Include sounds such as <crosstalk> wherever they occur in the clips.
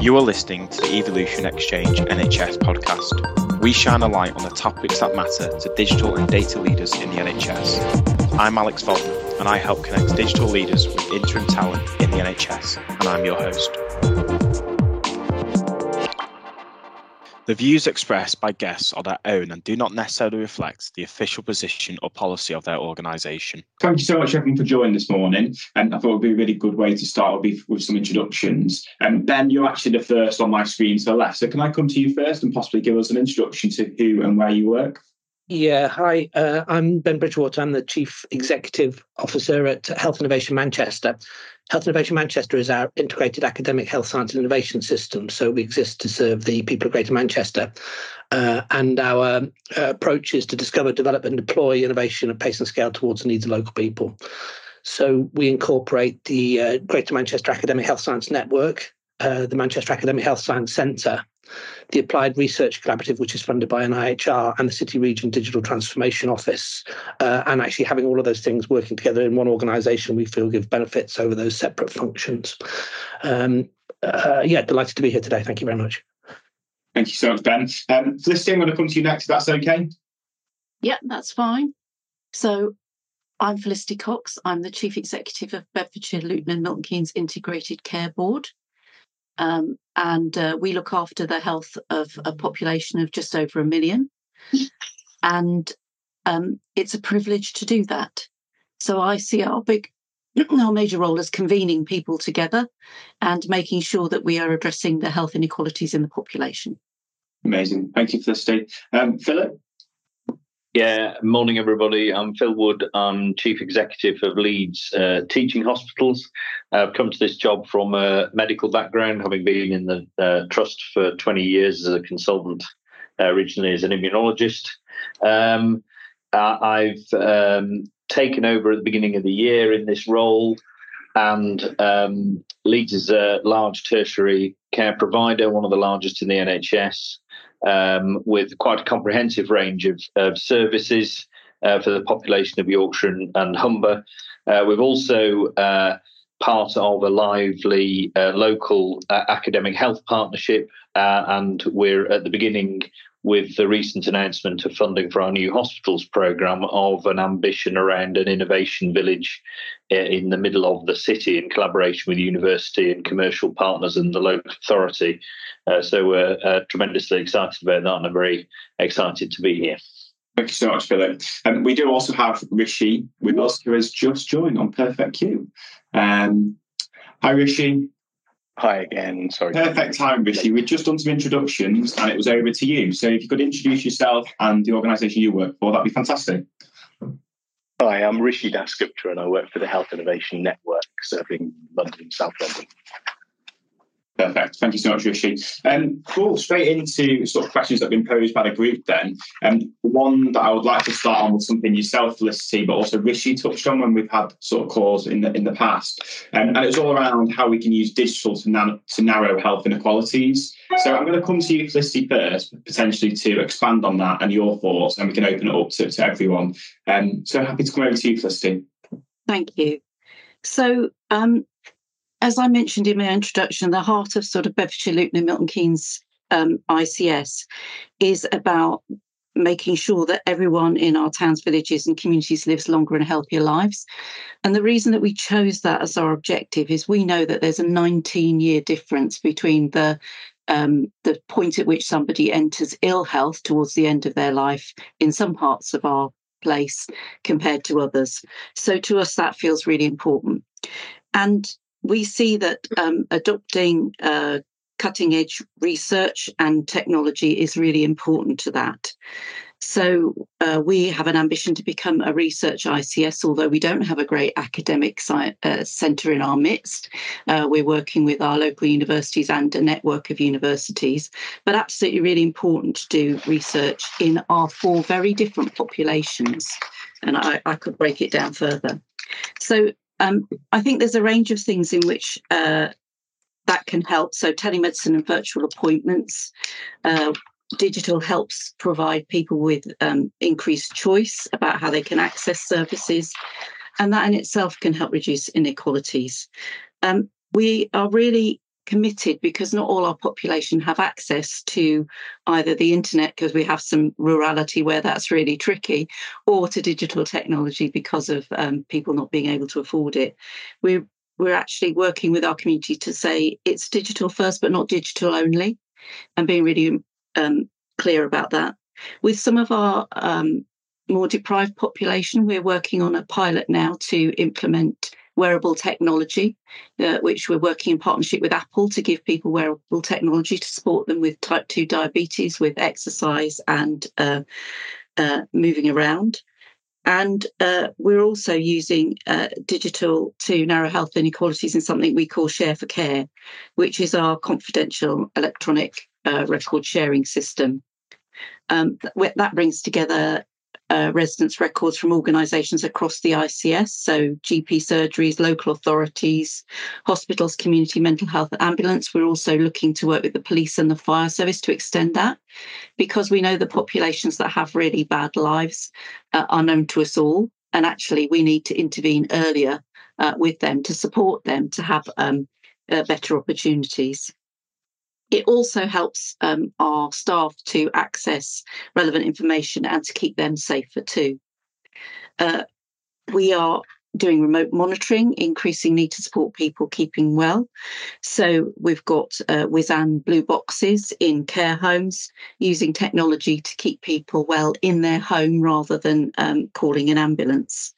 You are listening to the Evolution Exchange NHS podcast. We shine a light on the topics that matter to digital and data leaders in the NHS. I'm Alex Faulkner, and I help connect digital leaders with interim talent in the NHS, and I'm your host. The views expressed by guests are their own and do not necessarily reflect the official position or policy of their organisation. Thank you so much, everyone, for joining this morning. And I thought it would be a really good way to start with, with some introductions. And um, Ben, you're actually the first on my screen to the left. So can I come to you first and possibly give us an introduction to who and where you work? Yeah, hi. Uh, I'm Ben Bridgewater. I'm the Chief Executive Officer at Health Innovation Manchester. Health Innovation Manchester is our integrated academic health science innovation system. So we exist to serve the people of Greater Manchester. Uh, and our uh, approach is to discover, develop, and deploy innovation at pace and scale towards the needs of local people. So we incorporate the uh, Greater Manchester Academic Health Science Network, uh, the Manchester Academic Health Science Centre, the Applied Research Collaborative, which is funded by NIHR, and the City Region Digital Transformation Office. Uh, and actually having all of those things working together in one organisation, we feel give benefits over those separate functions. Um, uh, yeah, delighted to be here today. Thank you very much. Thank you so much, Ben. Um, Felicity, I'm going to come to you next, if that's okay. Yeah, that's fine. So I'm Felicity Cox. I'm the Chief Executive of Bedfordshire Luton and Milton Keynes Integrated Care Board. Um, and uh, we look after the health of a population of just over a million. and um, it's a privilege to do that. So I see our big, <clears throat> our major role as convening people together and making sure that we are addressing the health inequalities in the population. Amazing. Thank you, for Felicity. Um, Philip? Yeah, morning everybody. I'm Phil Wood. I'm Chief Executive of Leeds uh, Teaching Hospitals. I've come to this job from a medical background, having been in the uh, trust for 20 years as a consultant, uh, originally as an immunologist. Um, I've um, taken over at the beginning of the year in this role, and um, Leeds is a large tertiary care provider, one of the largest in the NHS um, with quite a comprehensive range of, of services uh, for the population of Yorkshire and, and Humber. Uh, we've also uh, part of a lively uh, local uh, academic health partnership, uh, and we're at the beginning with the recent announcement of funding for our new hospitals program of an ambition around an innovation village in the middle of the city in collaboration with university and commercial partners and the local authority. Uh, so we're uh, tremendously excited about that and I'm very excited to be here. Thank you so much, Philip. And um, we do also have Rishi with us, who has just joined on Perfect Q. Um, hi, Rishi. Hi again. Sorry. Perfect time, Rishi. We've just done some introductions and it was over to you. So if you could introduce yourself and the organisation you work for, that'd be fantastic. Hi, I'm Rishi Das Gupta and I work for the Health Innovation Network serving London, South London. Perfect. Thank you so much, Rishi. Um, cool. Straight into sort of questions that have been posed by the group then. Um, one that I would like to start on with something yourself, Felicity, but also Rishi touched on when we've had sort of calls in the in the past. Um, and it's all around how we can use digital to, nan- to narrow health inequalities. So I'm going to come to you, Felicity, first, potentially to expand on that and your thoughts, and we can open it up to, to everyone. Um, so happy to come over to you, Felicity. Thank you. So um, as I mentioned in my introduction, the heart of sort of Bedfordshire, Luton, and Milton Keynes um, ICS is about making sure that everyone in our towns, villages, and communities lives longer and healthier lives. And the reason that we chose that as our objective is we know that there's a 19 year difference between the um, the point at which somebody enters ill health towards the end of their life in some parts of our place compared to others. So to us, that feels really important. And we see that um, adopting uh, cutting edge research and technology is really important to that. So, uh, we have an ambition to become a research ICS, although we don't have a great academic sci- uh, centre in our midst. Uh, we're working with our local universities and a network of universities, but absolutely really important to do research in our four very different populations. And I, I could break it down further. So, um, I think there's a range of things in which uh, that can help. So, telemedicine and virtual appointments. Uh, digital helps provide people with um, increased choice about how they can access services, and that in itself can help reduce inequalities. Um, we are really committed because not all our population have access to either the internet because we have some rurality where that's really tricky or to digital technology because of um, people not being able to afford it. We're we're actually working with our community to say it's digital first but not digital only and being really um, clear about that. With some of our um, more deprived population we're working on a pilot now to implement wearable technology, uh, which we're working in partnership with Apple to give people wearable technology to support them with type 2 diabetes, with exercise and uh, uh, moving around. And uh, we're also using uh, digital to narrow health inequalities in something we call Share for Care, which is our confidential electronic uh, record sharing system. Um, that brings together uh, residents' records from organisations across the ICS, so GP surgeries, local authorities, hospitals, community mental health, ambulance. We're also looking to work with the police and the fire service to extend that because we know the populations that have really bad lives uh, are known to us all. And actually, we need to intervene earlier uh, with them to support them to have um, uh, better opportunities. It also helps um, our staff to access relevant information and to keep them safer too. Uh, we are doing remote monitoring, increasing need to support people keeping well. So we've got uh, Whzan blue boxes in care homes using technology to keep people well in their home rather than um, calling an ambulance.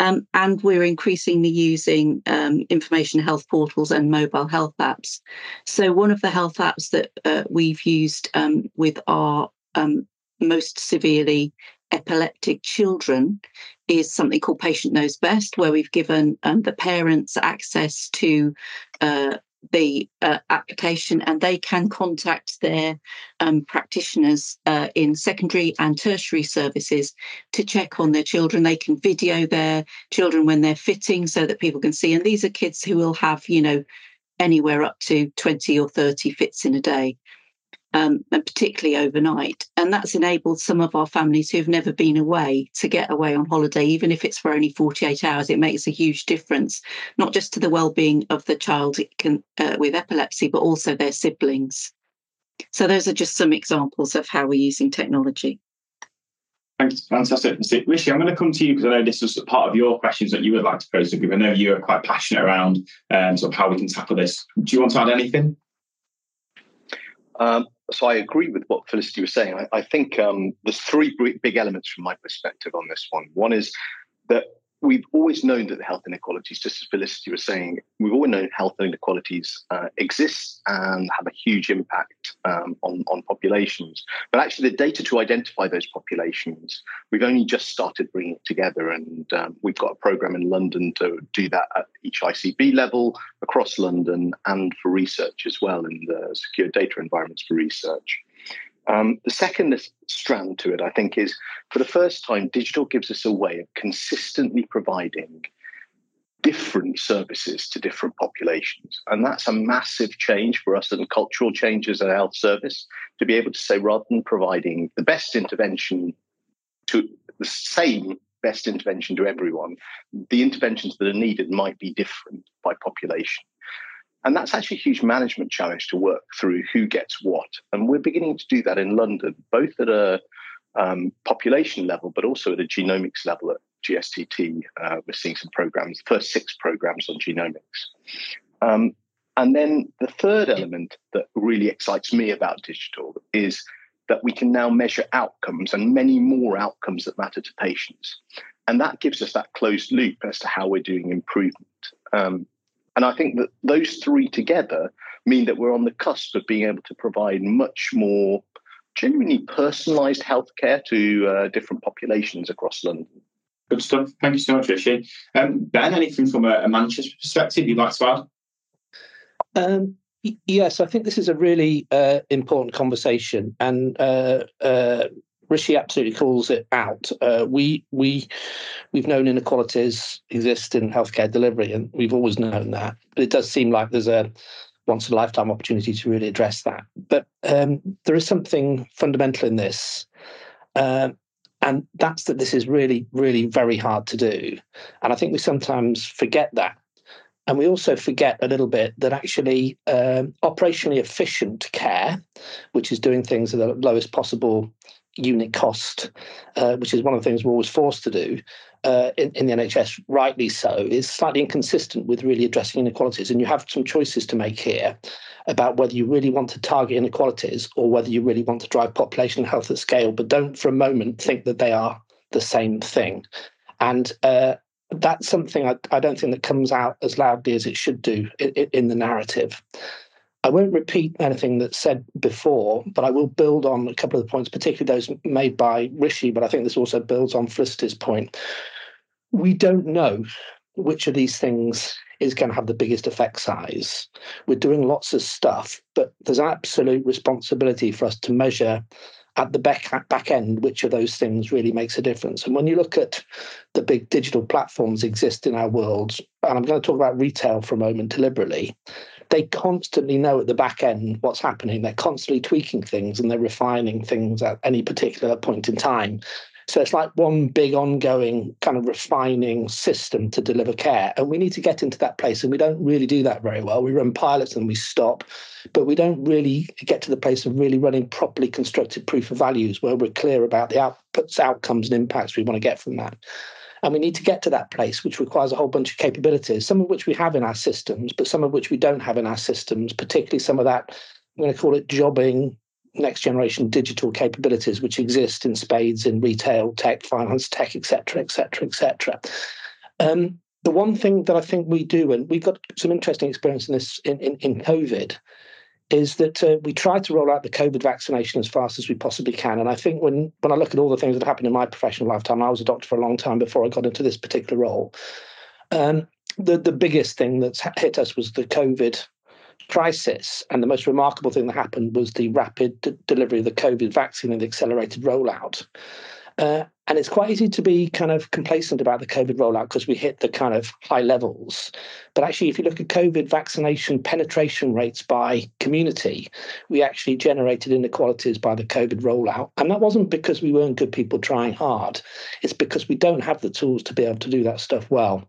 Um, and we're increasingly using um, information health portals and mobile health apps. So one of the health apps that uh, we've used um, with our um, most severely epileptic children is something called Patient Knows Best, where we've given um, the parents access to uh, the uh, application and they can contact their um, practitioners uh, in secondary and tertiary services to check on their children. They can video their children when they're fitting so that people can see. And these are kids who will have, you know, anywhere up to 20 or 30 fits in a day um, and particularly overnight. And that's enabled some of our families who've never been away to get away on holiday, even if it's for only 48 hours. It makes a huge difference, not just to the well-being of the child can, uh, with epilepsy, but also their siblings. So those are just some examples of how we're using technology. Thanks, fantastic. Rishi, I'm going to come to you because I know this was part of your questions that you would like to pose to the group. I know you are quite passionate around um, sort of how we can tackle this. Do you want to add anything? Um, so I agree with what Felicity was saying. I, I think um, there's three big elements from my perspective on this one. One is that we've always known that the health inequalities, just as Felicity was saying, we've always known health inequalities uh, exist and have a huge impact um, on, on populations. But actually, the data to identify those populations, we've only just started bringing it together. And um, we've got a program in London to do that at each ICB level across London and for research as well in the secure data environments for research. Um, the second strand to it, I think, is for the first time, digital gives us a way of consistently providing different services to different populations. And that's a massive change for us and cultural changes in health service to be able to say, rather than providing the best intervention to the same best intervention to everyone, the interventions that are needed might be different by population. And that's actually a huge management challenge to work through who gets what. And we're beginning to do that in London, both at a um, population level, but also at a genomics level at GSTT. Uh, we're seeing some programs, the first six programs on genomics. Um, and then the third element that really excites me about digital is that we can now measure outcomes and many more outcomes that matter to patients. And that gives us that closed loop as to how we're doing improvement. Um, and I think that those three together mean that we're on the cusp of being able to provide much more genuinely personalised healthcare to uh, different populations across London. Good stuff. Thank you so much, Rishi. Um, ben, anything from a, a, Manchester perspective you'd like to add? Um, yes, I think this is a really uh, important conversation, and uh, uh Rishi absolutely calls it out. Uh, we we we've known inequalities exist in healthcare delivery, and we've always known that. But it does seem like there's a once in a lifetime opportunity to really address that. But um, there is something fundamental in this, uh, and that's that this is really really very hard to do, and I think we sometimes forget that. And we also forget a little bit that actually um, operationally efficient care, which is doing things at the lowest possible unit cost, uh, which is one of the things we're always forced to do uh, in, in, the NHS, rightly so, is slightly inconsistent with really addressing inequalities. And you have some choices to make here about whether you really want to target inequalities or whether you really want to drive population health at scale. But don't for a moment think that they are the same thing. And uh, that's something I, I, don't think that comes out as loudly as it should do in, in the narrative. I won't repeat anything that's said before, but I will build on a couple of the points, particularly those made by Rishi, but I think this also builds on Felicity's point. We don't know which of these things is going to have the biggest effect size. We're doing lots of stuff, but there's absolute responsibility for us to measure at the back, back end which of those things really makes a difference. And when you look at the big digital platforms exist in our world, and I'm going to talk about retail for a moment deliberately, they constantly know at the back end what's happening. They're constantly tweaking things and they're refining things at any particular point in time. So it's like one big ongoing kind of refining system to deliver care. And we need to get into that place. And we don't really do that very well. We run pilots and we stop, but we don't really get to the place of really running properly constructed proof of values where we're clear about the outputs, outcomes, and impacts we want to get from that. And we need to get to that place, which requires a whole bunch of capabilities, some of which we have in our systems, but some of which we don't have in our systems, particularly some of that, I'm going to call it jobbing, next generation digital capabilities, which exist in spades in retail, tech, finance, tech, etc., etc., etc. The one thing that I think we do, and we've got some interesting experience in this in, in, in COVID, is that uh, we try to roll out the COVID vaccination as fast as we possibly can. And I think when when I look at all the things that happened in my professional lifetime, I was a doctor for a long time before I got into this particular role. Um, the the biggest thing that's hit us was the COVID crisis, and the most remarkable thing that happened was the rapid d- delivery of the COVID vaccine and the accelerated rollout. Uh, and it's quite easy to be kind of complacent about the COVID rollout because we hit the kind of high levels. But actually, if you look at COVID vaccination penetration rates by community, we actually generated inequalities by the COVID rollout. And that wasn't because we weren't good people trying hard, it's because we don't have the tools to be able to do that stuff well.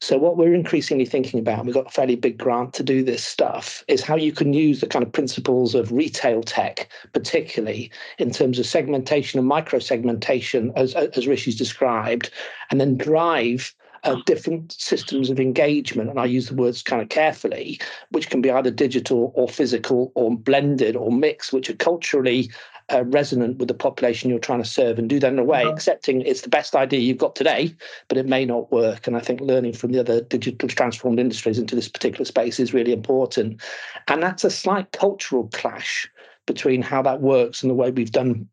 So what we're increasingly thinking about, and we've got a fairly big grant to do this stuff, is how you can use the kind of principles of retail tech, particularly in terms of segmentation and micro segmentation, as, as Rishi's described, and then drive uh, different systems of engagement, and I use the words kind of carefully, which can be either digital or physical or blended or mixed, which are culturally uh, resonant with the population you're trying to serve and do that in a way, mm-hmm. accepting it's the best idea you've got today, but it may not work. And I think learning from the other digital transformed industries into this particular space is really important. And that's a slight cultural clash between how that works and the way we've done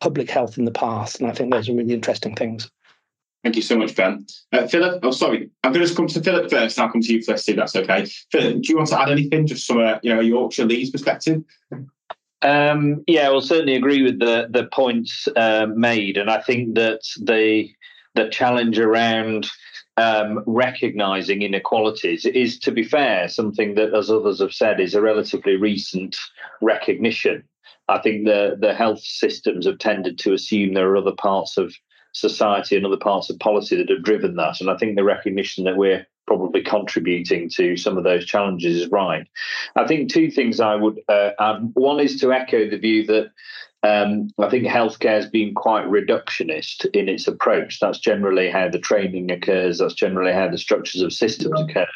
public health in the past. And I think those are really interesting things. Thank you so much, Ben. Uh, Philip, oh, sorry, I'm going to come to Philip first, and I'll come to you first, if that's okay. Philip, do you want to add anything just from a you know a Yorkshire Leeds perspective? Um, yeah, I will certainly agree with the the points uh, made, and I think that the the challenge around um, recognizing inequalities is, to be fair, something that, as others have said, is a relatively recent recognition. I think the the health systems have tended to assume there are other parts of society and other parts of policy that have driven that, and I think the recognition that we're probably contributing to some of those challenges is right. I think two things I would uh, add. One is to echo the view that um, I think healthcare has been quite reductionist in its approach. That's generally how the training occurs. That's generally how the structures of systems occur.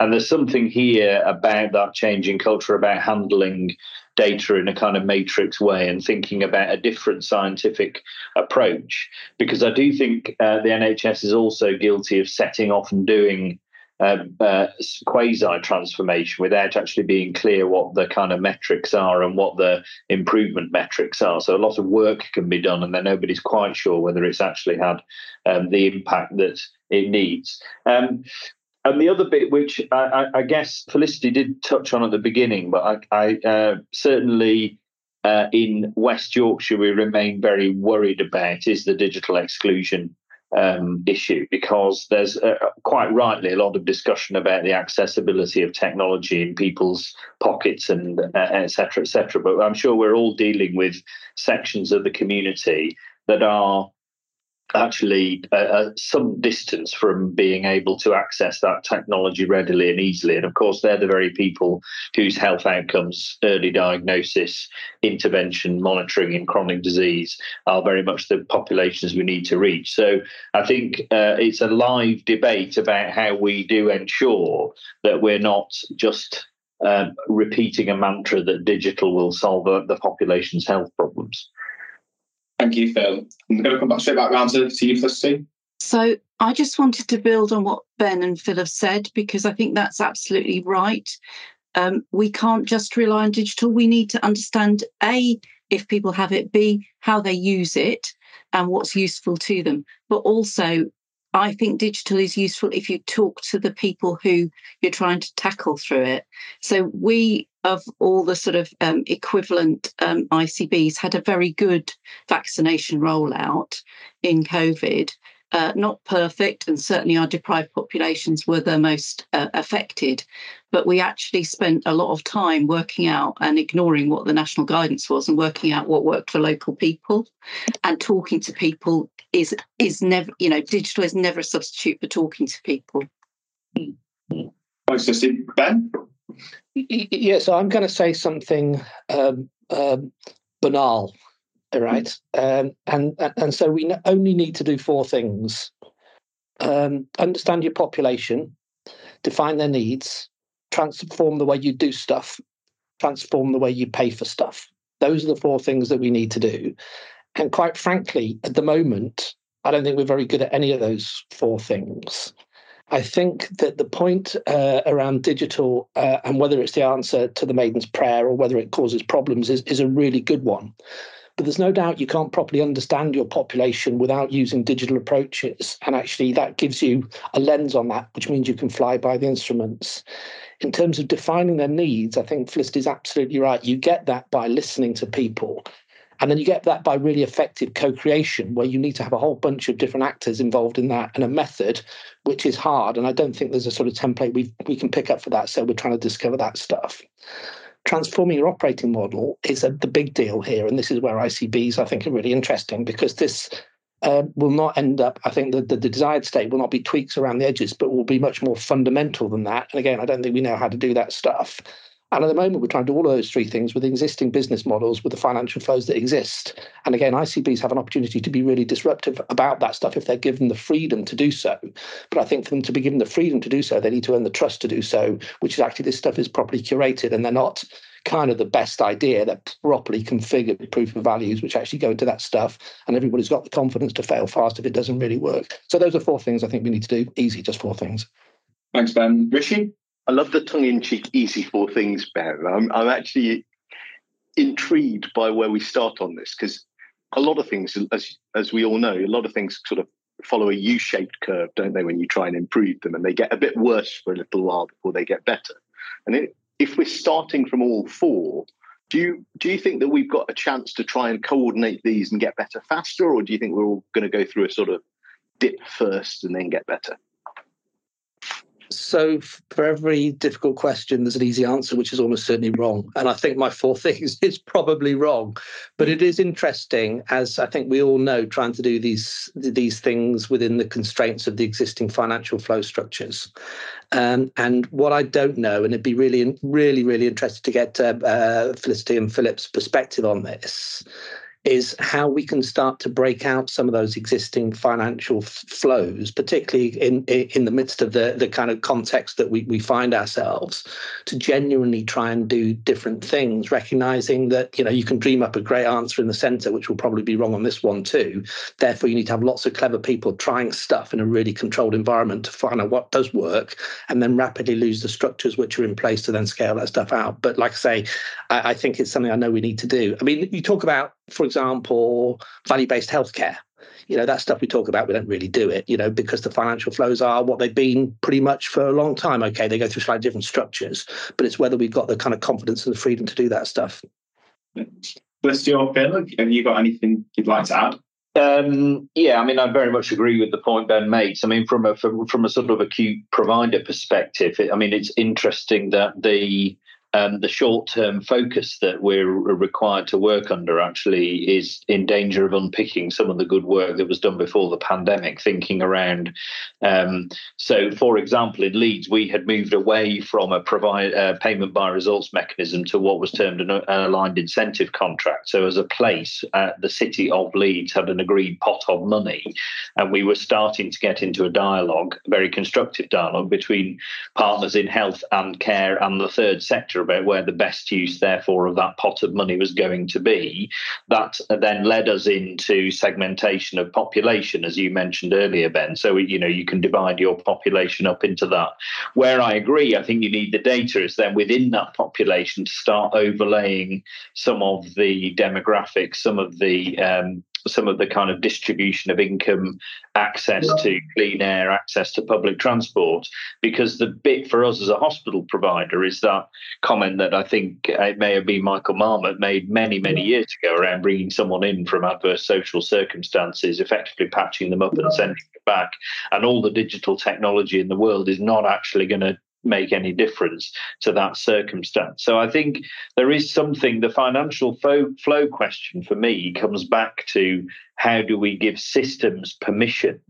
And there's something here about that changing culture about handling data in a kind of matrix way and thinking about a different scientific approach. Because I do think uh, the NHS is also guilty of setting off and doing um, uh, quasi transformation without actually being clear what the kind of metrics are and what the improvement metrics are. So a lot of work can be done, and then nobody's quite sure whether it's actually had um, the impact that it needs. Um, and the other bit, which I, I, guess Felicity did touch on at the beginning, but I, I uh, certainly uh, in West Yorkshire we remain very worried about is the digital exclusion um, issue because there's uh, quite rightly a lot of discussion about the accessibility of technology in people's pockets and uh, et cetera, et. But I'm sure we're all dealing with sections of the community that are actually uh, uh, some distance from being able to access that technology readily and easily. And of course, they're the very people whose health outcomes, early diagnosis, intervention, monitoring in chronic disease are very much the populations we need to reach. So I think uh, it's a live debate about how we do ensure that we're not just um, repeating a mantra that digital will solve the population's health problems. Thank you, Phil. I'm going to come back straight back round to, to you, Felicity. So I just wanted to build on what Ben and Phil have said because I think that's absolutely right. Um, we can't just rely on digital. We need to understand A, if people have it, B, how they use it and what's useful to them. But also, I think digital is useful if you talk to the people who you're trying to tackle through it. So we of all the sort of um, equivalent um, ICBs had a very good vaccination rollout in COVID. Uh, not perfect, and certainly our deprived populations were the most uh, affected. But we actually spent a lot of time working out and ignoring what the national guidance was and working out what worked for local people. And talking to people is is never, you know, digital is never a substitute for talking to people. Thanks, Ben. Yeah, so I'm going to say something um, um, banal, right? Um, and and so we only need to do four things: um, understand your population, define their needs, transform the way you do stuff, transform the way you pay for stuff. Those are the four things that we need to do. And quite frankly, at the moment, I don't think we're very good at any of those four things. I think that the point uh, around digital uh, and whether it's the answer to the maiden's prayer or whether it causes problems is, is a really good one. But there's no doubt you can't properly understand your population without using digital approaches. And actually, that gives you a lens on that, which means you can fly by the instruments. In terms of defining their needs, I think Felicity is absolutely right. You get that by listening to people and then you get that by really effective co creation, where you need to have a whole bunch of different actors involved in that and a method, which is hard. And I don't think there's a sort of template we, we can pick up for that. So we're trying to discover that stuff. Transforming your operating model is a, the big deal here. And this is where ICBs, I think, are really interesting because this uh, will not end up, I think the, the, the, desired state will not be tweaks around the edges, but will be much more fundamental than that. And again, I don't think we know how to do that stuff. And at the moment, we're trying to do all of those three things with existing business models, with the financial flows that exist. And again, ICBs have an opportunity to be really disruptive about that stuff if they're given the freedom to do so. But I think for them to be given the freedom to do so, they need to earn the trust to do so, which is actually this stuff is properly curated and they're not kind of the best idea. They're properly configured proof of values, which actually go into that stuff. And everybody's got the confidence to fail fast if it doesn't really work. So those are four things I think we need to do. Easy, just four things. Thanks, Ben. Rishi? I love the tongue-in-cheek easy four things, Ben. I'm, I'm actually intrigued by where we start on this because a lot of things, as as we all know, a lot of things sort of follow a U-shaped curve, don't they? When you try and improve them, and they get a bit worse for a little while before they get better. And it, if we're starting from all four, do you do you think that we've got a chance to try and coordinate these and get better faster, or do you think we're all going to go through a sort of dip first and then get better? So for every difficult question, there's an easy answer, which is almost certainly wrong. And I think my four <laughs> things is probably wrong, but it is interesting, as I think we all know, trying to do these these things within the constraints of the existing financial flow structures. Um, and what I don't know, and it'd be really, really, really interesting to get uh, uh, Felicity and Philip's perspective on this, is how we can start to break out some of those existing financial f- flows, particularly in in the midst of the the kind of context that we, we find ourselves, to genuinely try and do different things, recognizing that you know you can dream up a great answer in the center, which will probably be wrong on this one too. Therefore, you need to have lots of clever people trying stuff in a really controlled environment to find out what does work, and then rapidly lose the structures which are in place to then scale that stuff out. But like I say, I, I think it's something I know we need to do. I mean, you talk about for example, value based healthcare. You know, that stuff we talk about, we don't really do it, you know, because the financial flows are what they've been pretty much for a long time. Okay, they go through slightly different structures, but it's whether we've got the kind of confidence and the freedom to do that stuff. Bless your Phil, have you got anything you'd like to add? Um, yeah, I mean, I very much agree with the point Ben makes. I mean, from a from, from a sort of acute provider perspective, I mean, it's interesting that the um, the short term focus that we're required to work under actually is in danger of unpicking some of the good work that was done before the pandemic, thinking around. Um, so, for example, in Leeds, we had moved away from a provide, uh, payment by results mechanism to what was termed an, aligned incentive contract. So, as a place, uh, the city of Leeds had an agreed pot of money, and we were starting to get into a dialogue, a very constructive dialogue between partners in health and care and the third sector about where the best use, therefore, of that pot of money was going to be. That then led us into segmentation of population, as you mentioned earlier, Ben. So, you know, you can divide your population up into that. Where I agree, I think you need the data is then within that population to start overlaying some of the demographics, some of the um, some of the kind of distribution of income, access to clean air, access to public transport. Because the bit for us as a hospital provider is that comment that I think it may have been Michael Marmot made many, many years ago around bringing someone in from adverse social circumstances, effectively patching them up and sending them back. And all the digital technology in the world is not actually going to make any difference to that circumstance. So I think there is something, the financial flow, question for me comes back to how do we give systems permission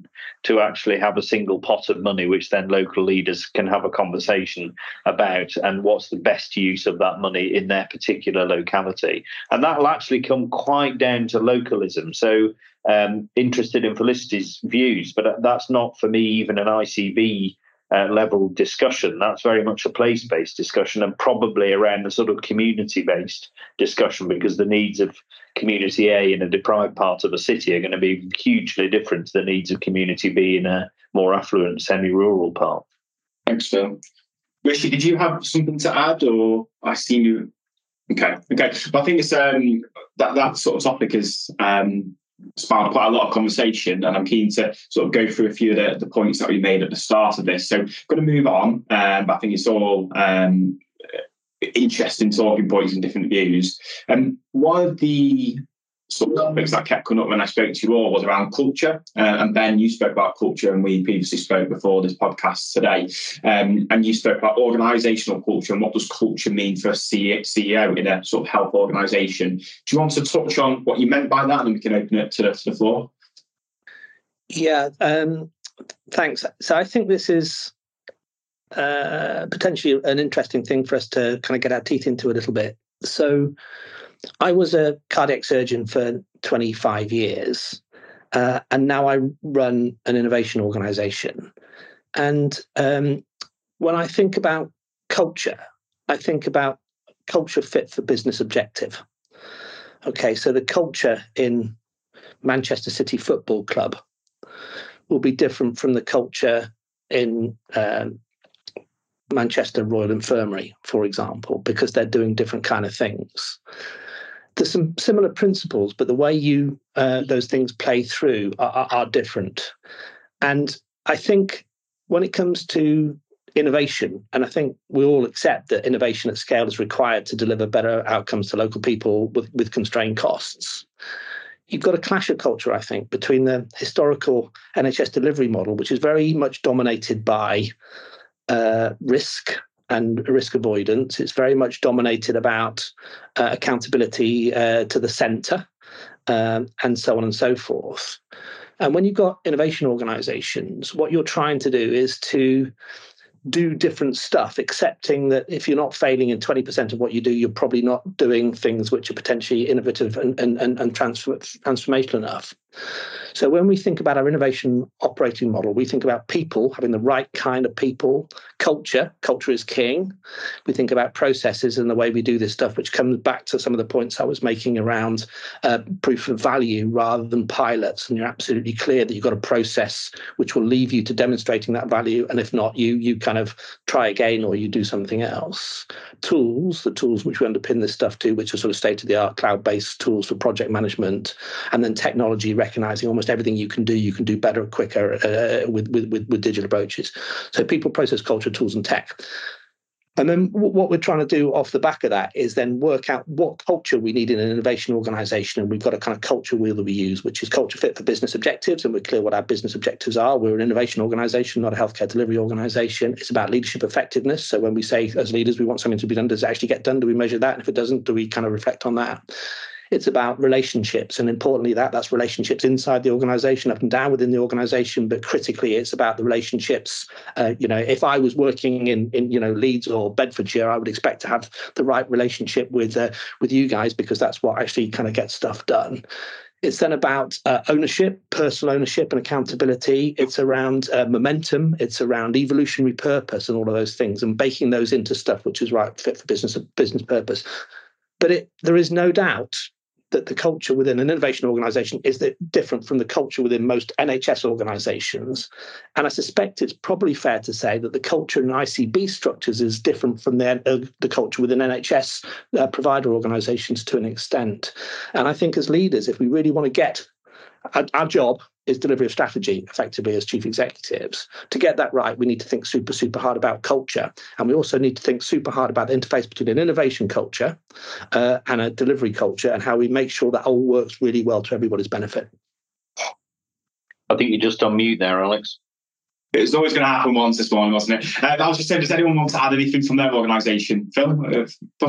to actually have a single pot of money, which then local leaders can have a conversation about, and what's the best use of that money in their particular locality. And that'll actually come quite down to localism. So um, interested in Felicity's views, but that's not for me even an ICB uh, level discussion. That's very much a place based discussion and probably around a sort of community based discussion because the needs of community A in a deprived part of a city are going to be hugely different to the needs of community B in a more affluent semi rural part. Thanks, Phil. Rishi, did you have something to add or I see you? Okay, okay. But I think it's um, that that sort of topic is um, sparked quite a lot of conversation, and I'm keen to sort of go through a few of the, the points that we made at the start of this. So, I'm going to move on, um, but I think it's all um, interesting talking points and different views. Um, one of the sort of topics that kept coming up when I spoke to you all was around culture. Uh, and Ben, you spoke about culture, and we previously spoke before this podcast today. Um, and you spoke about organisational culture and what does culture mean for a CEO in a sort of health organisation. Do you want to touch on what you meant by that, and we can open it to the, to the floor? Yeah, um, thanks. So I think this is uh, potentially an interesting thing for us to kind of get our teeth into a little bit. So I was a cardiac surgeon for 25 years, uh, and now I run an innovation organization. And um, when I think about culture, I think about culture fit for business objective. Okay, so the culture in Manchester City Football Club will be different from the culture in um, Manchester Royal Infirmary, for example, because they're doing different kind of things there's some similar principles, but the way you uh, those things play through are, are, are different. And I think when it comes to innovation, and I think we all accept that innovation at scale is required to deliver better outcomes to local people with, with constrained costs. You've got a clash of culture, I think, between the historical NHS delivery model, which is very much dominated by uh, risk and risk avoidance. It's very much dominated about uh, accountability uh, to the centre um, and so on and so forth. And when you've got innovation organizations, what you're trying to do is to do different stuff, accepting that if you're not failing in 20% of what you do, you're probably not doing things which are potentially innovative and, and, and, and transfer, transformational enough. So when we think about our innovation operating model, we think about people having the right kind of people, culture, culture is king. We think about processes and the way we do this stuff, which comes back to some of the points I was making around uh, proof of value rather than pilots. And you're absolutely clear that you've got a process which will leave you to demonstrating that value. And if not, you you kind of try again or you do something else. Tools, the tools which we underpin this stuff to, which are sort of state of the art cloud-based tools for project management, and then technology recognizing almost everything you can do, you can do better, quicker uh, with, with, with digital approaches. So people, process, culture, tools, and tech. And then what we're trying to do off the back of that is then work out what culture we need in an innovation organization. And we've got a kind of culture wheel that we use, which is culture fit for business objectives. And we're clear what our business objectives are. We're an innovation organization, not a healthcare delivery organization. It's about leadership effectiveness. So when we say as leaders, we want something to be done, does it actually get done? Do we measure that? And if it doesn't, do we kind of reflect on that? It's about relationships, and importantly, that that's relationships inside the organization, up and down within the organization. But critically, it's about the relationships. Uh, you know, if I was working in in you know Leeds or Bedfordshire, I would expect to have the right relationship with uh, with you guys because that's what actually kind of gets stuff done. It's then about uh, ownership, personal ownership, and accountability. It's around uh, momentum. It's around evolutionary purpose and all of those things, and baking those into stuff which is right fit for business business purpose. But it, there is no doubt that the culture within an innovation organization is different from the culture within most NHS organizations. And I suspect it's probably fair to say that the culture in ICB structures is different from the, uh, the culture within NHS uh, provider organizations to an extent. And I think as leaders, if we really want to get our, job is delivery of strategy effectively as chief executives. To get that right, we need to think super, super hard about culture. And we also need to think super hard about the interface between an innovation culture uh, and a delivery culture and how we make sure that all works really well to everybody's benefit. I think you're just on mute there, Alex. It's always going to happen once this morning, wasn't it? Uh, I was just saying, does anyone want to add anything from their organisation? Phil, uh,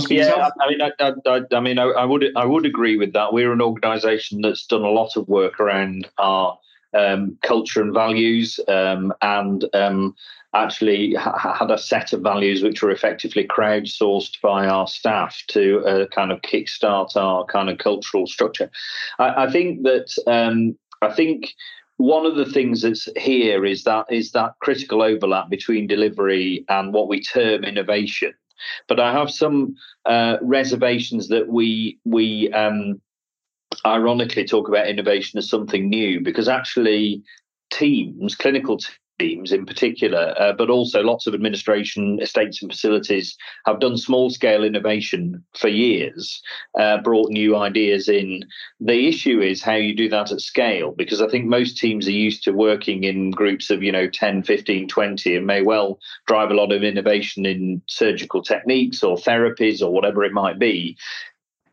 yeah, yourself? I mean, I, I, I mean, I, I, would, I would agree with that. We're an organisation that's done a lot of work around our um, culture and values, um, and um, actually ha- had a set of values which were effectively crowdsourced by our staff to uh, kind of kickstart our kind of cultural structure. I, I think that um, I think one of the things that's here is that is that critical overlap between delivery and what we term innovation. But I have some uh, reservations that we we um, ironically talk about innovation as something new because actually teams, clinical teams in particular, uh, but also lots of administration, estates, and facilities have done small scale innovation for years, uh, brought new ideas in. The issue is how you do that at scale, because I think most teams are used to working in groups of, you know, 10, 15, 20, and may well drive a lot of innovation in surgical techniques or therapies or whatever it might be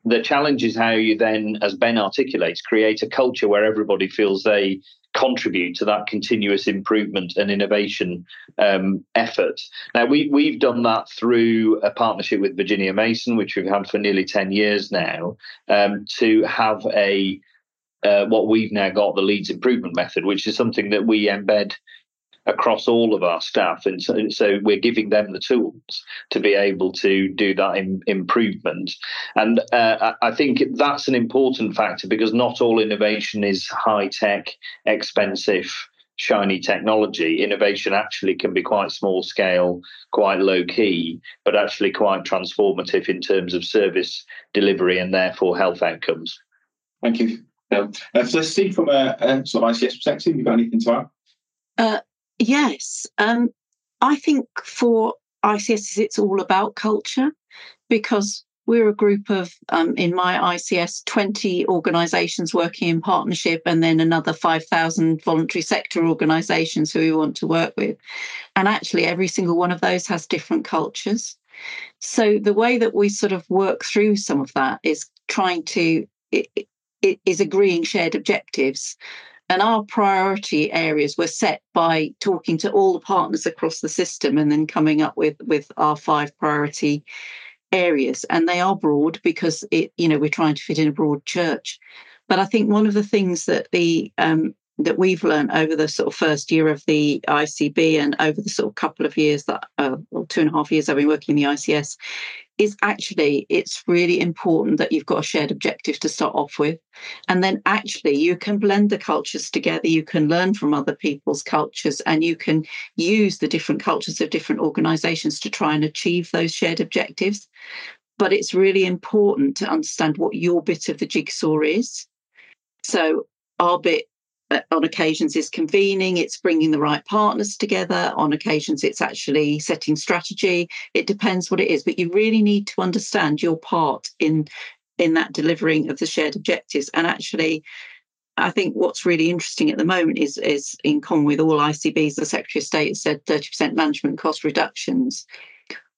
the challenge is how you then, as Ben articulates, create a culture where everybody feels they contribute to that continuous improvement and innovation um, effort. Now, we, we've done that through a partnership with Virginia Mason, which we've had for nearly 10 years now, um, to have a uh, what we've now got the Leeds improvement method, which is something that we embed across all of our staff. And so, so we're giving them the tools to be able to do that in, improvement. And uh, I think that's an important factor because not all innovation is high tech, expensive shiny technology. Innovation actually can be quite small scale, quite low key, but actually quite transformative in terms of service delivery and therefore health outcomes. Thank you. Um, uh, Felicity, from a, a, sort of ICS perspective, you got anything to add? Uh, Yes. Um, I think for ICS, it's all about culture because we're a group of, um, in my ICS, 20 organisations working in partnership, and then another 5,000 voluntary sector organisations who we want to work with. And actually, every single one of those has different cultures. So the way that we sort of work through some of that is trying to, it, it is agreeing shared objectives and our priority areas were set by talking to all the partners across the system and then coming up with, with our five priority areas. And they are broad because it, you know, we're trying to fit in a broad church. But I think one of the things that the um, that we've learned over the sort of first year of the ICB and over the sort of couple of years that, uh, or two and a half years I've been working in the ICS, is actually it's really important that you've got a shared objective to start off with. And then actually you can blend the cultures together. You can learn from other people's cultures and you can use the different cultures of different organizations to try and achieve those shared objectives. But it's really important to understand what your bit of the jigsaw is. So our bit on occasions is convening it's bringing the right partners together on occasions it's actually setting strategy it depends what it is but you really need to understand your part in in that delivering of the shared objectives and actually I think what's really interesting at the moment is, is in common with all ICBs, the Secretary of State has said 30% management cost reductions.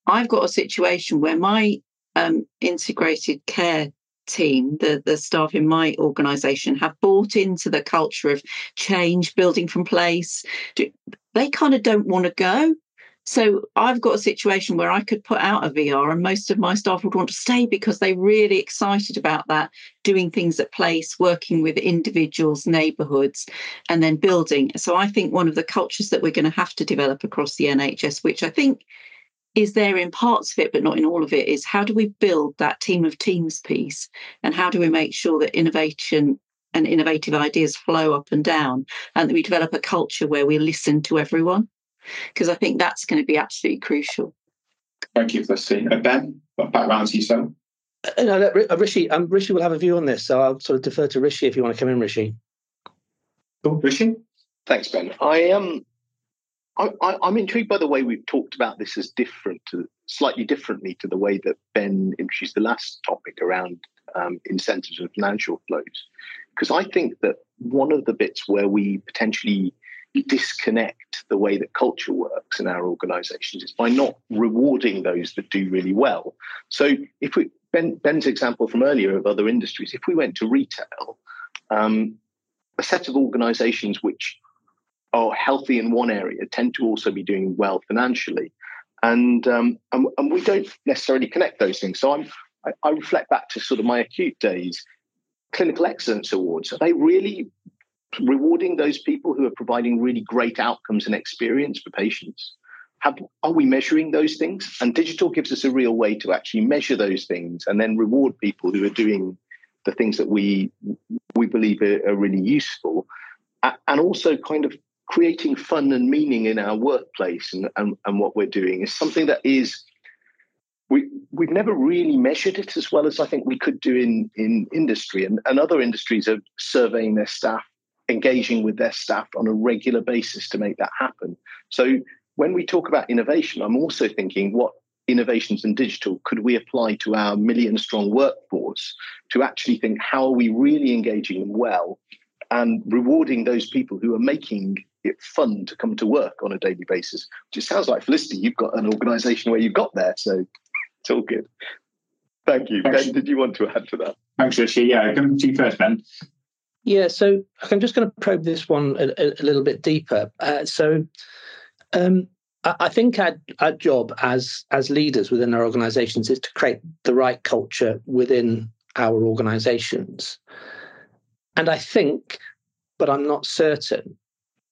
I've got a situation where my um, integrated care team, the, the staff in my organisation, have bought into the culture of change, building from place. They kind of don't want to go. So I've got a situation where I could put out a VR and most of my staff would want to stay because they're really excited about that, doing things at place, working with individuals, neighbourhoods, and then building. So I think one of the cultures that we're going to have to develop across the NHS, which I think is there in parts of it, but not in all of it, is how do we build that team of teams piece and how do we make sure that innovation and innovative ideas flow up and down and that we develop a culture where we listen to everyone? because I think that's going to be absolutely crucial. Thank you, Felicity. Uh, ben, back round to yourself. Uh, no, uh, Rishi, um, Rishi will have a view on this, so I'll sort of defer to Rishi if you want to come in, Rishi. Cool, Rishi. Thanks, Ben. I um, I, am intrigued by the way we've talked about this as different, to, slightly differently to the way that Ben introduced the last topic around um, incentives and financial flows, because I think that one of the bits where we potentially disconnect the way that culture works in our organizations is by not rewarding those that do really well. So if we ben, Ben's example from earlier of other industries, if we went to retail, um, a set of organizations which are healthy in one area tend to also be doing well financially. And, um, and, and we don't necessarily connect those things. So I'm, I, I reflect back to sort of my acute days clinical excellence awards are they really rewarding those people who are providing really great outcomes and experience for patients? Have, are we measuring those things? And digital gives us a real way to actually measure those things and then reward people who are doing the things that we we believe are, are really useful, and also kind of creating fun and meaning in our workplace and, and, and what we're doing is something that is we we've never really measured it as well as I think we could do in in industry and, and other industries are surveying their staff engaging with their staff on a regular basis to make that happen. So when we talk about innovation, I'm also thinking what innovations in digital could we apply to our million strong workforce to actually think how are we really engaging them well and rewarding those people who are making fun to come to work on a daily basis. Which it sounds like Felicity, you've got an organisation where you've got there, so it's all good. Thank you. Thanks. Ben, did you want to add to that? Thanks, Rishi. Yeah, coming to you first, Ben. Yeah, so I'm just going to probe this one a, a little bit deeper. Uh, so, um, I, I think our, our job as as leaders within our organisations is to create the right culture within our organisations, and I think, but I'm not certain,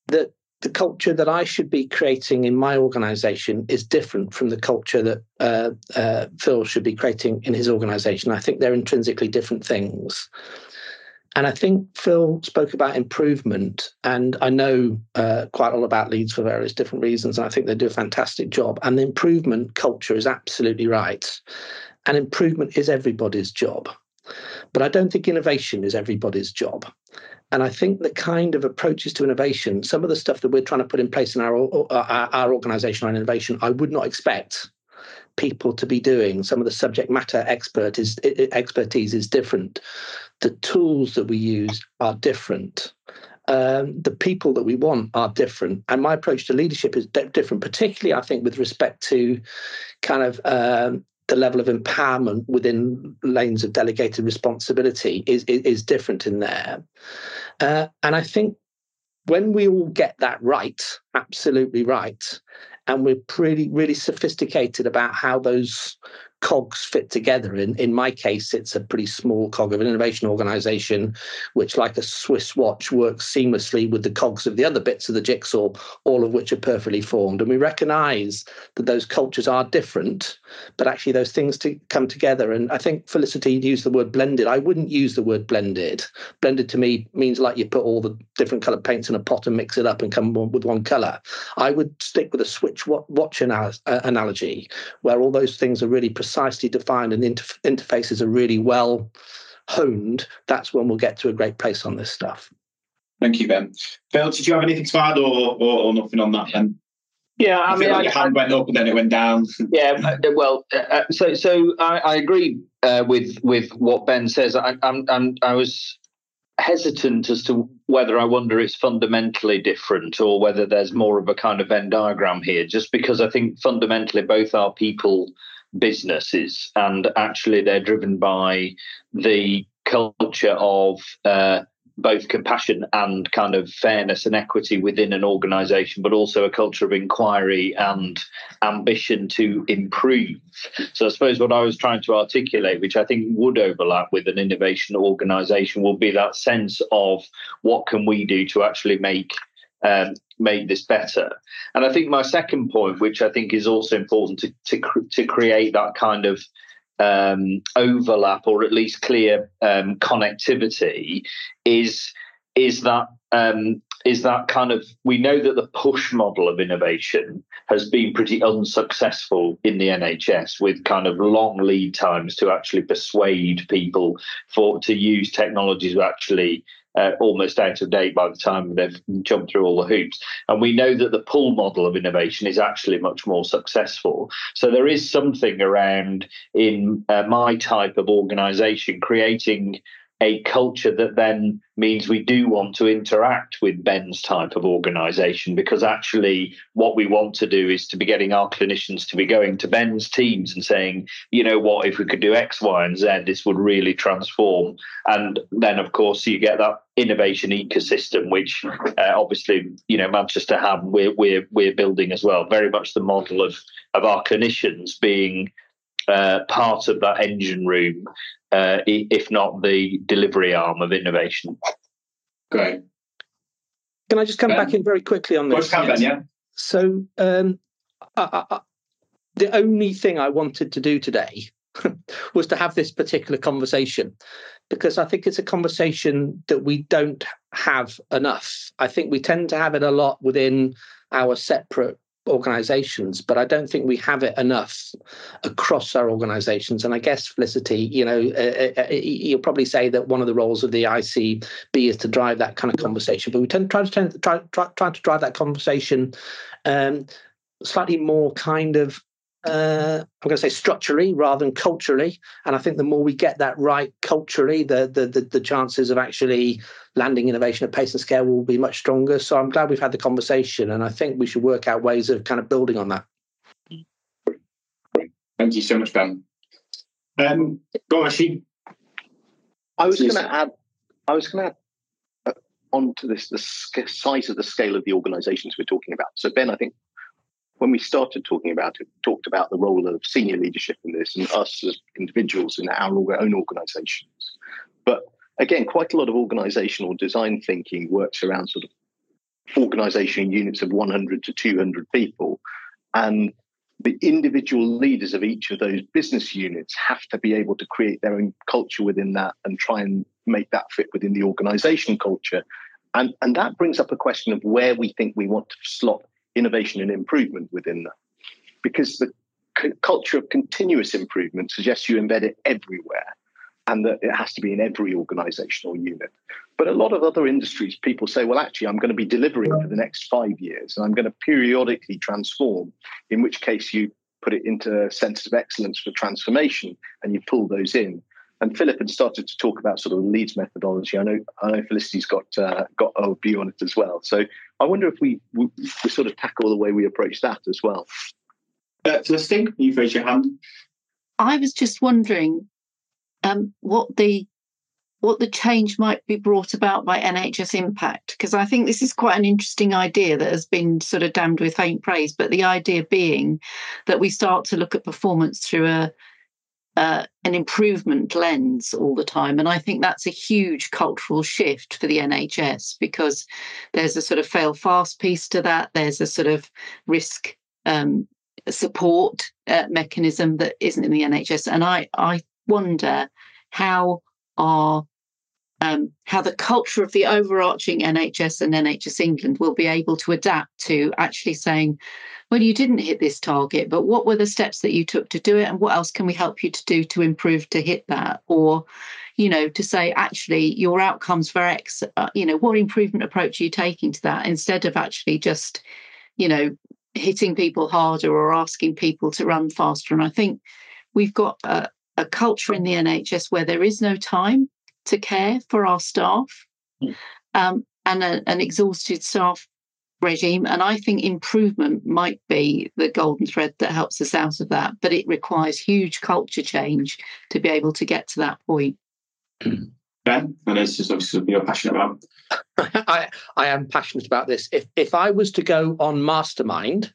that the culture that I should be creating in my organization is different from the culture that uh, uh, Phil should be creating in his organization. I think they're intrinsically different things. And I think Phil spoke about improvement, and I know uh, quite a lot about Leeds for various different reasons. And I think they do a fantastic job. And the improvement culture is absolutely right. And improvement is everybody's job. But I don't think innovation is everybody's job. And I think the kind of approaches to innovation, some of the stuff that we're trying to put in place in our, our, our organization on innovation, I would not expect people to be doing. Some of the subject matter expert is, expertise is different. The tools that we use are different. Um, the people that we want are different. And my approach to leadership is different, particularly, I think, with respect to kind of um, the level of empowerment within lanes of delegated responsibility is, is, is different in there. Uh, and I think when we all get that right, absolutely right, and we're pretty really sophisticated about how those cogs fit together. In in my case, it's a pretty small cog of an innovation organization, which, like a Swiss watch, works seamlessly with the cogs of the other bits of the jigsaw, all of which are perfectly formed. And we recognize that those cultures are different, but actually those things to come together. And I think Felicity used the word blended. I wouldn't use the word blended. Blended to me means like you put all the different colored paints in a pot and mix it up and come with one color. I would stick with a Swiss watch uh, analogy, where all those things are really precise precisely defined and inter- interfaces are really well honed, that's when we'll get to a great place on this stuff. Thank you, Ben. Phil, did you have anything to add or, or, or nothing on that, then? Yeah, I, mean, like your hand went up and then it went down. <laughs> yeah, uh, well, uh, uh, so so I, I agree uh, with with what Ben says. I, I'm, I'm I was hesitant as to whether I wonder it's fundamentally different or whether there's more of a kind of Venn diagram here, just because I think fundamentally both are people businesses and actually they're driven by the culture of uh, both compassion and kind of fairness and equity within an organization, but also a culture of inquiry and ambition to improve. So I suppose what I was trying to articulate, which I think would overlap with an innovation organization, will be that sense of what can we do to actually make um, make this better. And I think my second point, which I think is also important to to, to create that kind of um, overlap or at least clear um, connectivity is is that um, is that kind of we know that the push model of innovation has been pretty unsuccessful in the NHS with kind of long lead times to actually persuade people for to use technologies to actually uh, almost out of date by the time they've jumped through all the hoops. And we know that the pull model of innovation is actually much more successful. So there is something around in uh, my type of organization creating a culture that then means we do want to interact with Ben's type of organization because actually what we want to do is to be getting our clinicians to be going to Ben's teams and saying, you know what, if we could do X, Y, and Z, this would really transform. And then, of course, you get that innovation ecosystem, which uh, obviously, you know, Manchester have, we're, we're, we're building as well. Very much the model of, of our clinicians being uh, part of that engine room, uh, if not the delivery arm of innovation. Great. Can I just come ben? back in very quickly on this? Can, ben, yeah. So, um, I, I, the only thing I wanted to do today <laughs> was to have this particular conversation because I think it's a conversation that we don't have enough. I think we tend to have it a lot within our separate organizations, but I don't think we have it enough across our organizations. And I guess, Felicity, you know, uh, uh, uh you'll probably say that one of the roles of the ICB is to drive that kind of conversation, but we tend to try to try, try, try to drive that conversation um, slightly more kind of uh, I'm going to say structurally rather than culturally. And I think the more we get that right culturally, the, the the the, chances of actually landing innovation at pace and scale will be much stronger. So I'm glad we've had the conversation, and I think we should work out ways of kind of building on that. Thank you so much, Ben. Um, go on, Rishi. I was going to add. I was going to add uh, onto this the size of the scale of the organisations we're talking about. So Ben, I think when we started talking about it, talked about the role of senior leadership in this and us as individuals in our own organizations. But again, quite a lot of organizational design thinking works around sort of organization units of 100 to 200 people. And the individual leaders of each of those business units have to be able to create their own culture within that and try and make that fit within the organization culture. And, and that brings up a question of where we think we want to slot innovation and improvement within that. Because the c- culture of continuous improvement suggests you embed it everywhere and that it has to be in every organizational unit. But a lot of other industries, people say, well, actually, I'm going to be delivering for the next five years and I'm going to periodically transform, in which case you put it into centers of excellence for transformation and you pull those in. And Philip had started to talk about sort of Leeds methodology. I know, I know Felicity's got uh, got a view on it as well. So I wonder if we, we, we sort of tackle the way we approach that as well. Uh, Felicity, you've raised your hand. I was just wondering um, what the what the change might be brought about by NHS Impact because I think this is quite an interesting idea that has been sort of damned with faint praise. But the idea being that we start to look at performance through a uh, an improvement lens all the time. And I think that's a huge cultural shift for the NHS because there's a sort of fail fast piece to that. There's a sort of risk um, support uh, mechanism that isn't in the NHS. And I, I wonder how our um, how the culture of the overarching NHS and NHS England will be able to adapt to actually saying, well, you didn't hit this target, but what were the steps that you took to do it? And what else can we help you to do to improve to hit that? Or, you know, to say, actually, your outcomes for X, uh, you know, what improvement approach are you taking to that instead of actually just, you know, hitting people harder or asking people to run faster? And I think we've got a, a culture in the NHS where there is no time to care for our staff. Hmm. Um, and a, an exhausted staff regime. And I think improvement might be the golden thread that helps us out of that. But it requires huge culture change to be able to get to that point. Ben, and it's just obviously something you're passionate about. <laughs> I, I am passionate about this. If if I was to go on mastermind,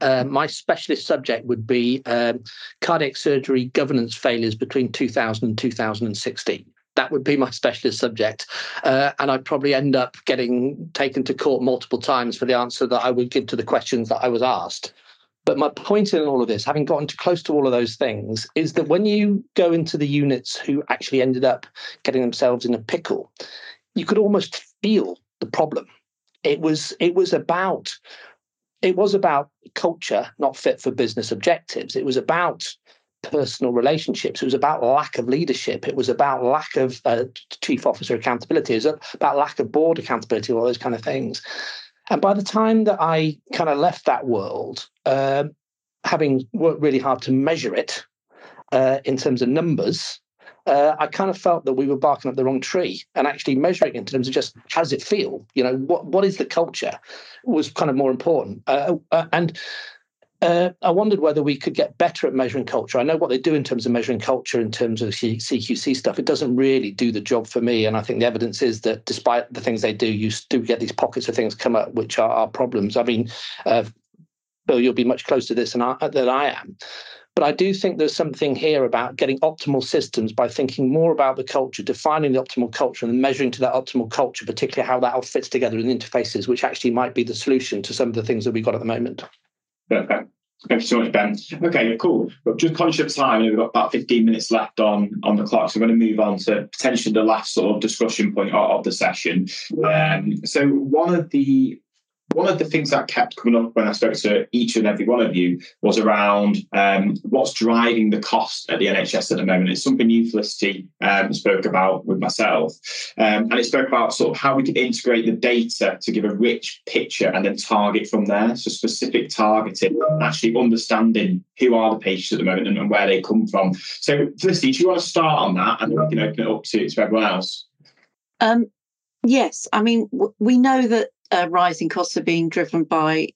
uh, my specialist subject would be um, cardiac surgery governance failures between 2000 and 2016 that would be my specialist subject. Uh, and I'd probably end up getting taken to court multiple times for the answer that I would give to the questions that I was asked. But my point in all of this, having gotten to close to all of those things, is that when you go into the units who actually ended up getting themselves in a pickle, you could almost feel the problem. It was it was about it was about culture not fit for business objectives. It was about personal relationships. It was about lack of leadership. It was about lack of uh, chief officer accountability. It was about lack of board accountability, all those kind of things. And by the time that I kind of left that world, uh, having worked really hard to measure it uh, in terms of numbers, uh, I kind of felt that we were barking up the wrong tree and actually measuring in terms of just how does it feel? You know, what what is the culture was kind of more important. Uh, uh, and uh, I wondered whether we could get better at measuring culture. I know what they do in terms of measuring culture, in terms of CQC stuff. It doesn't really do the job for me. And I think the evidence is that despite the things they do, you do get these pockets of things come up which are, are problems. I mean, uh, Phil, you'll be much closer to this than I, than I am. But I do think there's something here about getting optimal systems by thinking more about the culture, defining the optimal culture, and measuring to that optimal culture, particularly how that all fits together in interfaces, which actually might be the solution to some of the things that we've got at the moment. Perfect. Thank you so much, Ben. Okay, cool. But just conscious of time, we've got about 15 minutes left on, on the clock. So I'm going to move on to potentially the last sort of discussion point of, of the session. Um, so one of the one of the things that kept coming up when I spoke to each and every one of you was around um, what's driving the cost at the NHS at the moment. It's something you, Felicity, um, spoke about with myself. Um, and it spoke about sort of how we can integrate the data to give a rich picture and then target from there. So specific targeting, actually understanding who are the patients at the moment and, and where they come from. So Felicity, do you want to start on that and then we can open it up to, to everyone else? Um, yes, I mean, w- we know that uh, rising costs are being driven by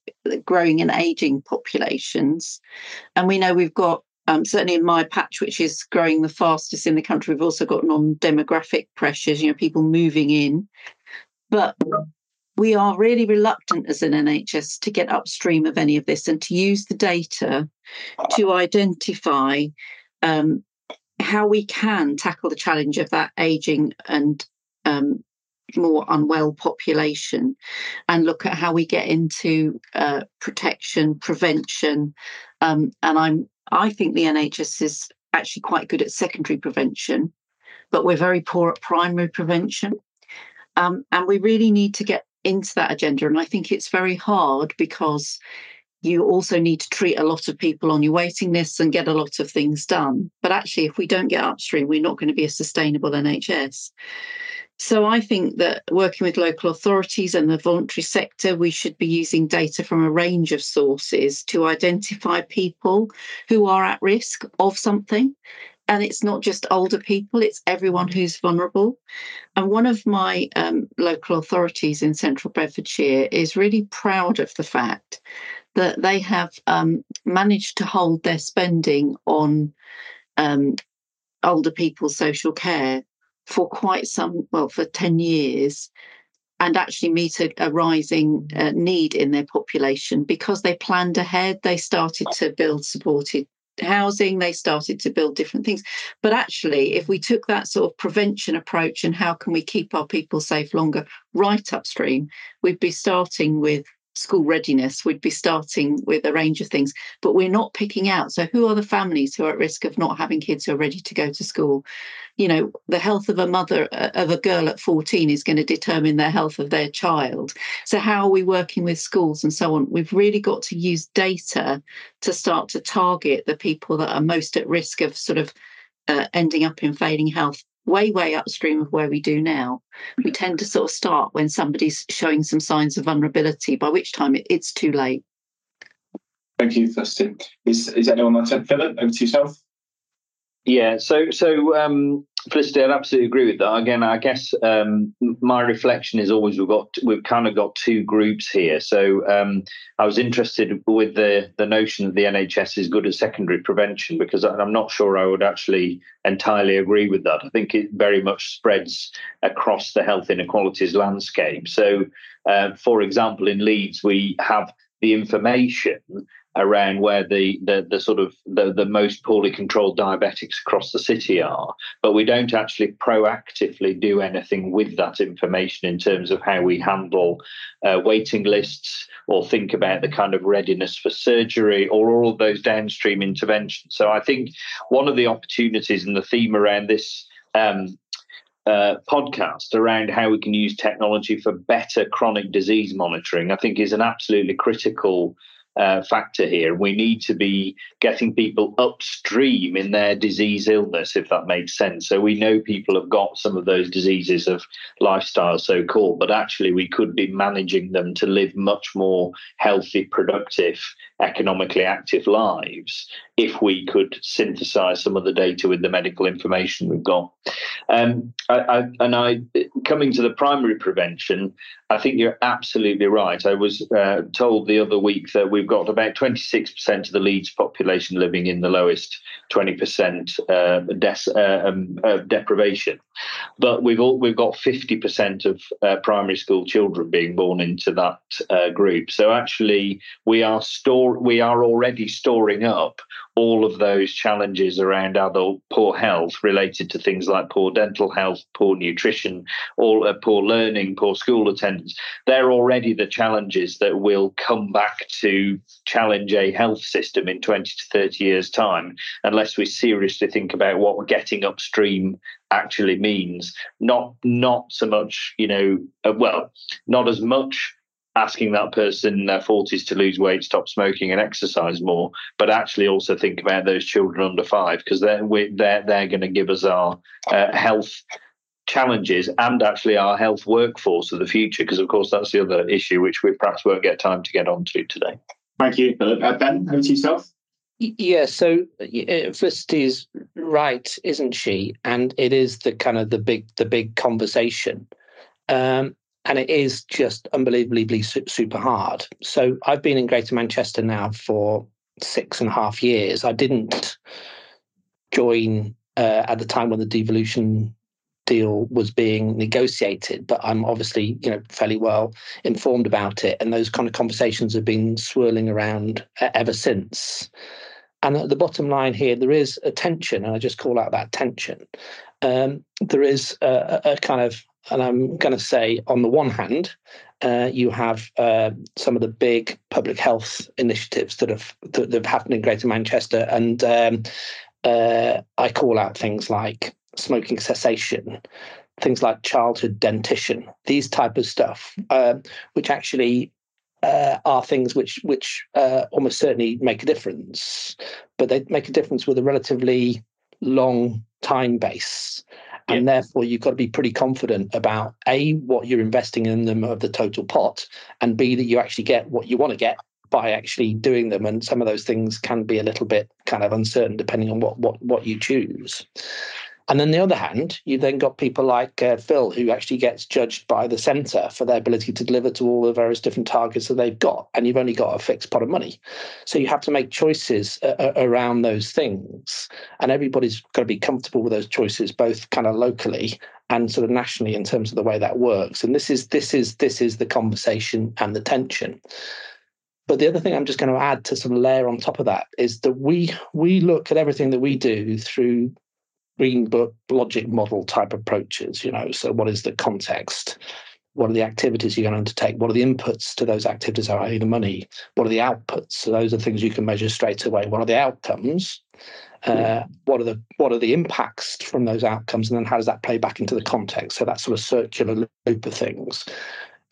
growing and aging populations. And we know we've got, um, certainly in my patch, which is growing the fastest in the country, we've also got non demographic pressures, you know, people moving in. But we are really reluctant as an NHS to get upstream of any of this and to use the data to identify um, how we can tackle the challenge of that aging and um, more unwell population and look at how we get into uh, protection, prevention. Um, and I'm I think the NHS is actually quite good at secondary prevention, but we're very poor at primary prevention. Um, and we really need to get into that agenda. And I think it's very hard because you also need to treat a lot of people on your waiting lists and get a lot of things done. But actually, if we don't get upstream, we're not going to be a sustainable NHS. So I think that working with local authorities and the voluntary sector, we should be using data from a range of sources to identify people who are at risk of something. And it's not just older people, it's everyone who's vulnerable. And one of my um, local authorities in central Bedfordshire is really proud of the fact that they have um, managed to hold their spending on um, older people's social care for quite some, well, for 10 years and actually meet a, a rising uh, need in their population because they planned ahead. They started to build supported housing, they started to build different things. But actually, if we took that sort of prevention approach and how can we keep our people safe longer right upstream, we'd be starting with school readiness, we'd be starting with a range of things, but we're not picking out. So, who are the families who are at risk of not having kids who are ready to go to school? You know, the health of a mother, uh, of a girl at 14 is going to determine the health of their child. So, how are we working with schools and so on? We've really got to use data to start to target the people that are most at risk of sort of uh, ending up in failing health way, way upstream of where we do now. We tend to sort of start when somebody's showing some signs of vulnerability, by which time it, it's too late. Thank you, Dustin. Is, is anyone like that? Philip, over to yourself. Yeah, so so um, Felicity, I'd absolutely agree with that. Again, I guess um, my reflection is always we've got we've kind of got two groups here. So um, I was interested with the the notion that the NHS is good at secondary prevention because I'm not sure I would actually entirely agree with that. I think it very much spreads across the health inequalities landscape. So, uh, for example, in Leeds, we have the information around where the, the, the sort of the, the most poorly controlled diabetics across the city are, but we don't actually proactively do anything with that information in terms of how we handle uh, waiting lists or think about the kind of readiness for surgery or all of those downstream interventions. So I think one of the opportunities and the theme around this um, uh, podcast around how we can use technology for better chronic disease monitoring, I think is an absolutely critical uh, factor here. We need to be getting people upstream in their disease illness, if that makes sense. So we know people have got some of those diseases of lifestyle, so called, but actually we could be managing them to live much more healthy, productive, economically active lives if we could synthesize some of the data with the medical information we've got. Um, I, I, and I, coming to the primary prevention, I think you're absolutely right. I was uh, told the other week that we've got about 26% of the Leeds population living in the lowest 20% uh, des- uh, um, deprivation, but we've all, we've got 50% of uh, primary school children being born into that uh, group. So actually, we are we are already storing up all of those challenges around adult poor health related to things like poor dental health, poor nutrition, or uh, poor learning, poor school attendance. They're already the challenges that will come back to challenge a health system in 20 to 30 years' time, unless we seriously think about what getting upstream actually means. Not not so much, you know, uh, well, not as much asking that person in their 40s to lose weight, stop smoking, and exercise more, but actually also think about those children under five because they're they're they're going to give us our uh, health challenges and actually our health workforce of the future because of course that's the other issue which we perhaps won't get time to get onto today. Thank you, Uh, ben, over to yourself. Yeah, so uh, Felicity right, isn't she? And it is the kind of the big the big conversation. Um, and it is just unbelievably super hard. So I've been in Greater Manchester now for six and a half years. I didn't join uh, at the time when the devolution deal was being negotiated, but I'm obviously you know fairly well informed about it, and those kind of conversations have been swirling around ever since. And at the bottom line here, there is a tension, and I just call out that tension. Um, there is a, a, kind of and I'm going to say, on the one hand, uh, you have uh, some of the big public health initiatives that have that have happened in Greater Manchester, and um, uh, I call out things like smoking cessation, things like childhood dentition, these type of stuff, um, which actually uh, are things which which uh, almost certainly make a difference, but they make a difference with a relatively long time base and therefore you've got to be pretty confident about a what you're investing in them of the total pot and b that you actually get what you want to get by actually doing them. And some of those things can be a little bit kind of uncertain depending on what what what you choose and on the other hand, you've then got people like uh, Phil, who actually gets judged by the centre for their ability to deliver to all the various different targets that they've got. And you've only got a fixed pot of money. So you have to make choices uh, uh around those things. And everybody's got to be comfortable with those choices, both kind of locally and sort of nationally in terms of the way that works. And this is this is this is the conversation and the tension. But the other thing I'm just going to add to sort of layer on top of that is that we we look at everything that we do through green book logic model type approaches you know? So what is the context? What are the activities you're going to undertake? What are the inputs to those activities? Are the money? What are the outputs? So those are things you can measure straight away. What are the outcomes? Uh, what are the what are the impacts from those outcomes? And then how does that play back into the context? So that sort of circular loop of things.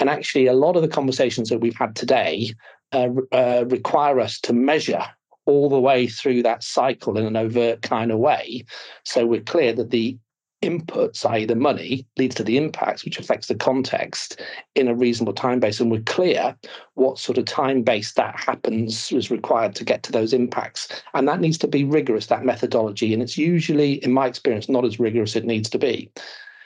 And actually a lot of the conversations that we've had today uh, uh, require us to measure all the way through that cycle in an overt kind of way. So we're clear that the inputs, i.e., the money, leads to the impacts, which affects the context in a reasonable time base. And we're clear what sort of time base that happens is required to get to those impacts. And that needs to be rigorous, that methodology. And it's usually, in my experience, not as rigorous as it needs to be.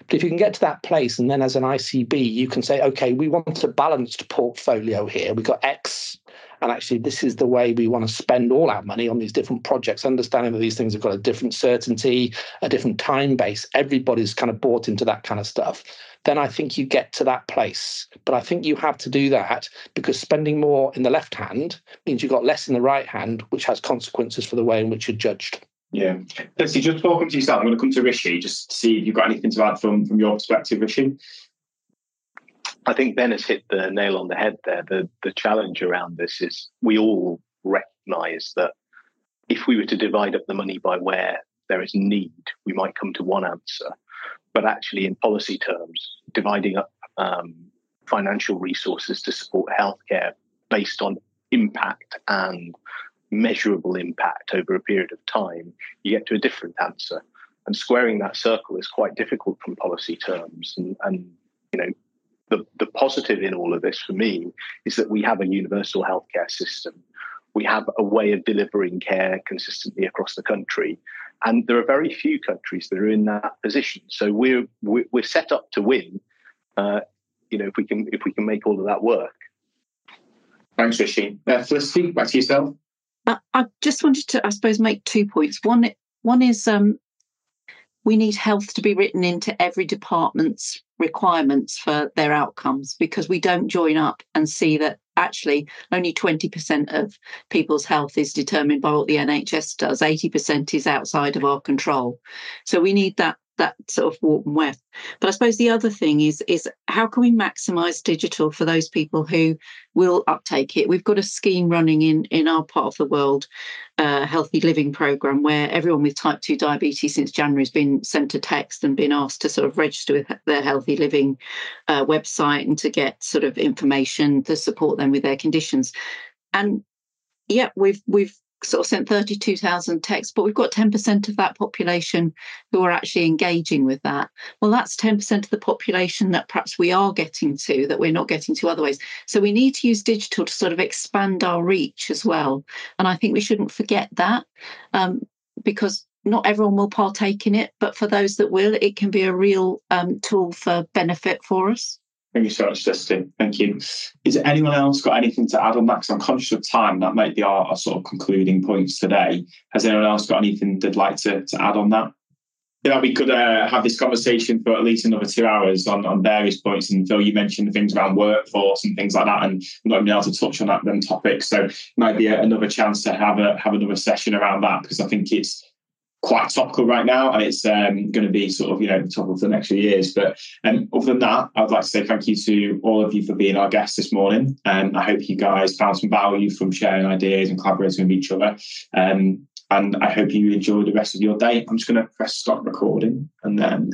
But if you can get to that place, and then as an ICB, you can say, okay, we want a balanced portfolio here. We've got X and actually, this is the way we want to spend all our money on these different projects, understanding that these things have got a different certainty, a different time base. Everybody's kind of bought into that kind of stuff. Then I think you get to that place. But I think you have to do that because spending more in the left hand means you've got less in the right hand, which has consequences for the way in which you're judged. Yeah. Let's see, just welcome to yourself. I'm going to come to Rishi just to see if you've got anything to add from, from your perspective, Rishi. I think Ben has hit the nail on the head there. The the challenge around this is we all recognise that if we were to divide up the money by where there is need, we might come to one answer. But actually, in policy terms, dividing up um, financial resources to support healthcare based on impact and measurable impact over a period of time, you get to a different answer. And squaring that circle is quite difficult from policy terms. And, and you know, the, the positive in all of this for me is that we have a universal healthcare system. We have a way of delivering care consistently across the country. And there are very few countries that are in that position. So we're, we're set up to win, uh, you know, if we can, if we can make all of that work. Thanks, Rishi. Uh, Felicity, back to yourself. Uh, I just wanted to, I suppose, make two points. One, one is um, we need health to be written into every department's requirements for their outcomes because we don't join up and see that actually only 20% of people's health is determined by what the NHS does. 80% is outside of our control. So we need that that sort of Wharton West. But I suppose the other thing is is how can we maximise digital for those people who will uptake it? We've got a scheme running in in our part of the world, uh, healthy living program, where everyone with type two diabetes since January has been sent a text and been asked to sort of register with their healthy living uh, website and to get sort of information to support them with their conditions. And yeah, we've we've sort of sent 32,000 texts, but we've got 10% of that population who are actually engaging with that. Well, that's 10% of the population that perhaps we are getting to that we're not getting to otherwise. So we need to use digital to sort of expand our reach as well. And I think we shouldn't forget that um, because not everyone will partake in it, but for those that will, it can be a real um, tool for benefit for us. Thank you so much, Justin. Thank you. Is anyone else got anything to add on that? Because I'm conscious of time. That might be our, our, sort of concluding points today. Has anyone else got anything they'd like to, to add on that? Yeah, we could uh, have this conversation for at least another two hours on, on various points. And Phil, you mentioned the things around workforce and things like that, and not even able to touch on that them topic. So it might be a, another chance to have a have another session around that because I think it's quite topical right now, and it's um, going to be sort of you know the topic for the next few years. But um, other than that, I'd like to say thank you to all of you for being our guests this morning, and I hope you guys found some value from sharing ideas and collaborating with each other. Um, and I hope you enjoy the rest of your day. I'm just going to press stop recording, and then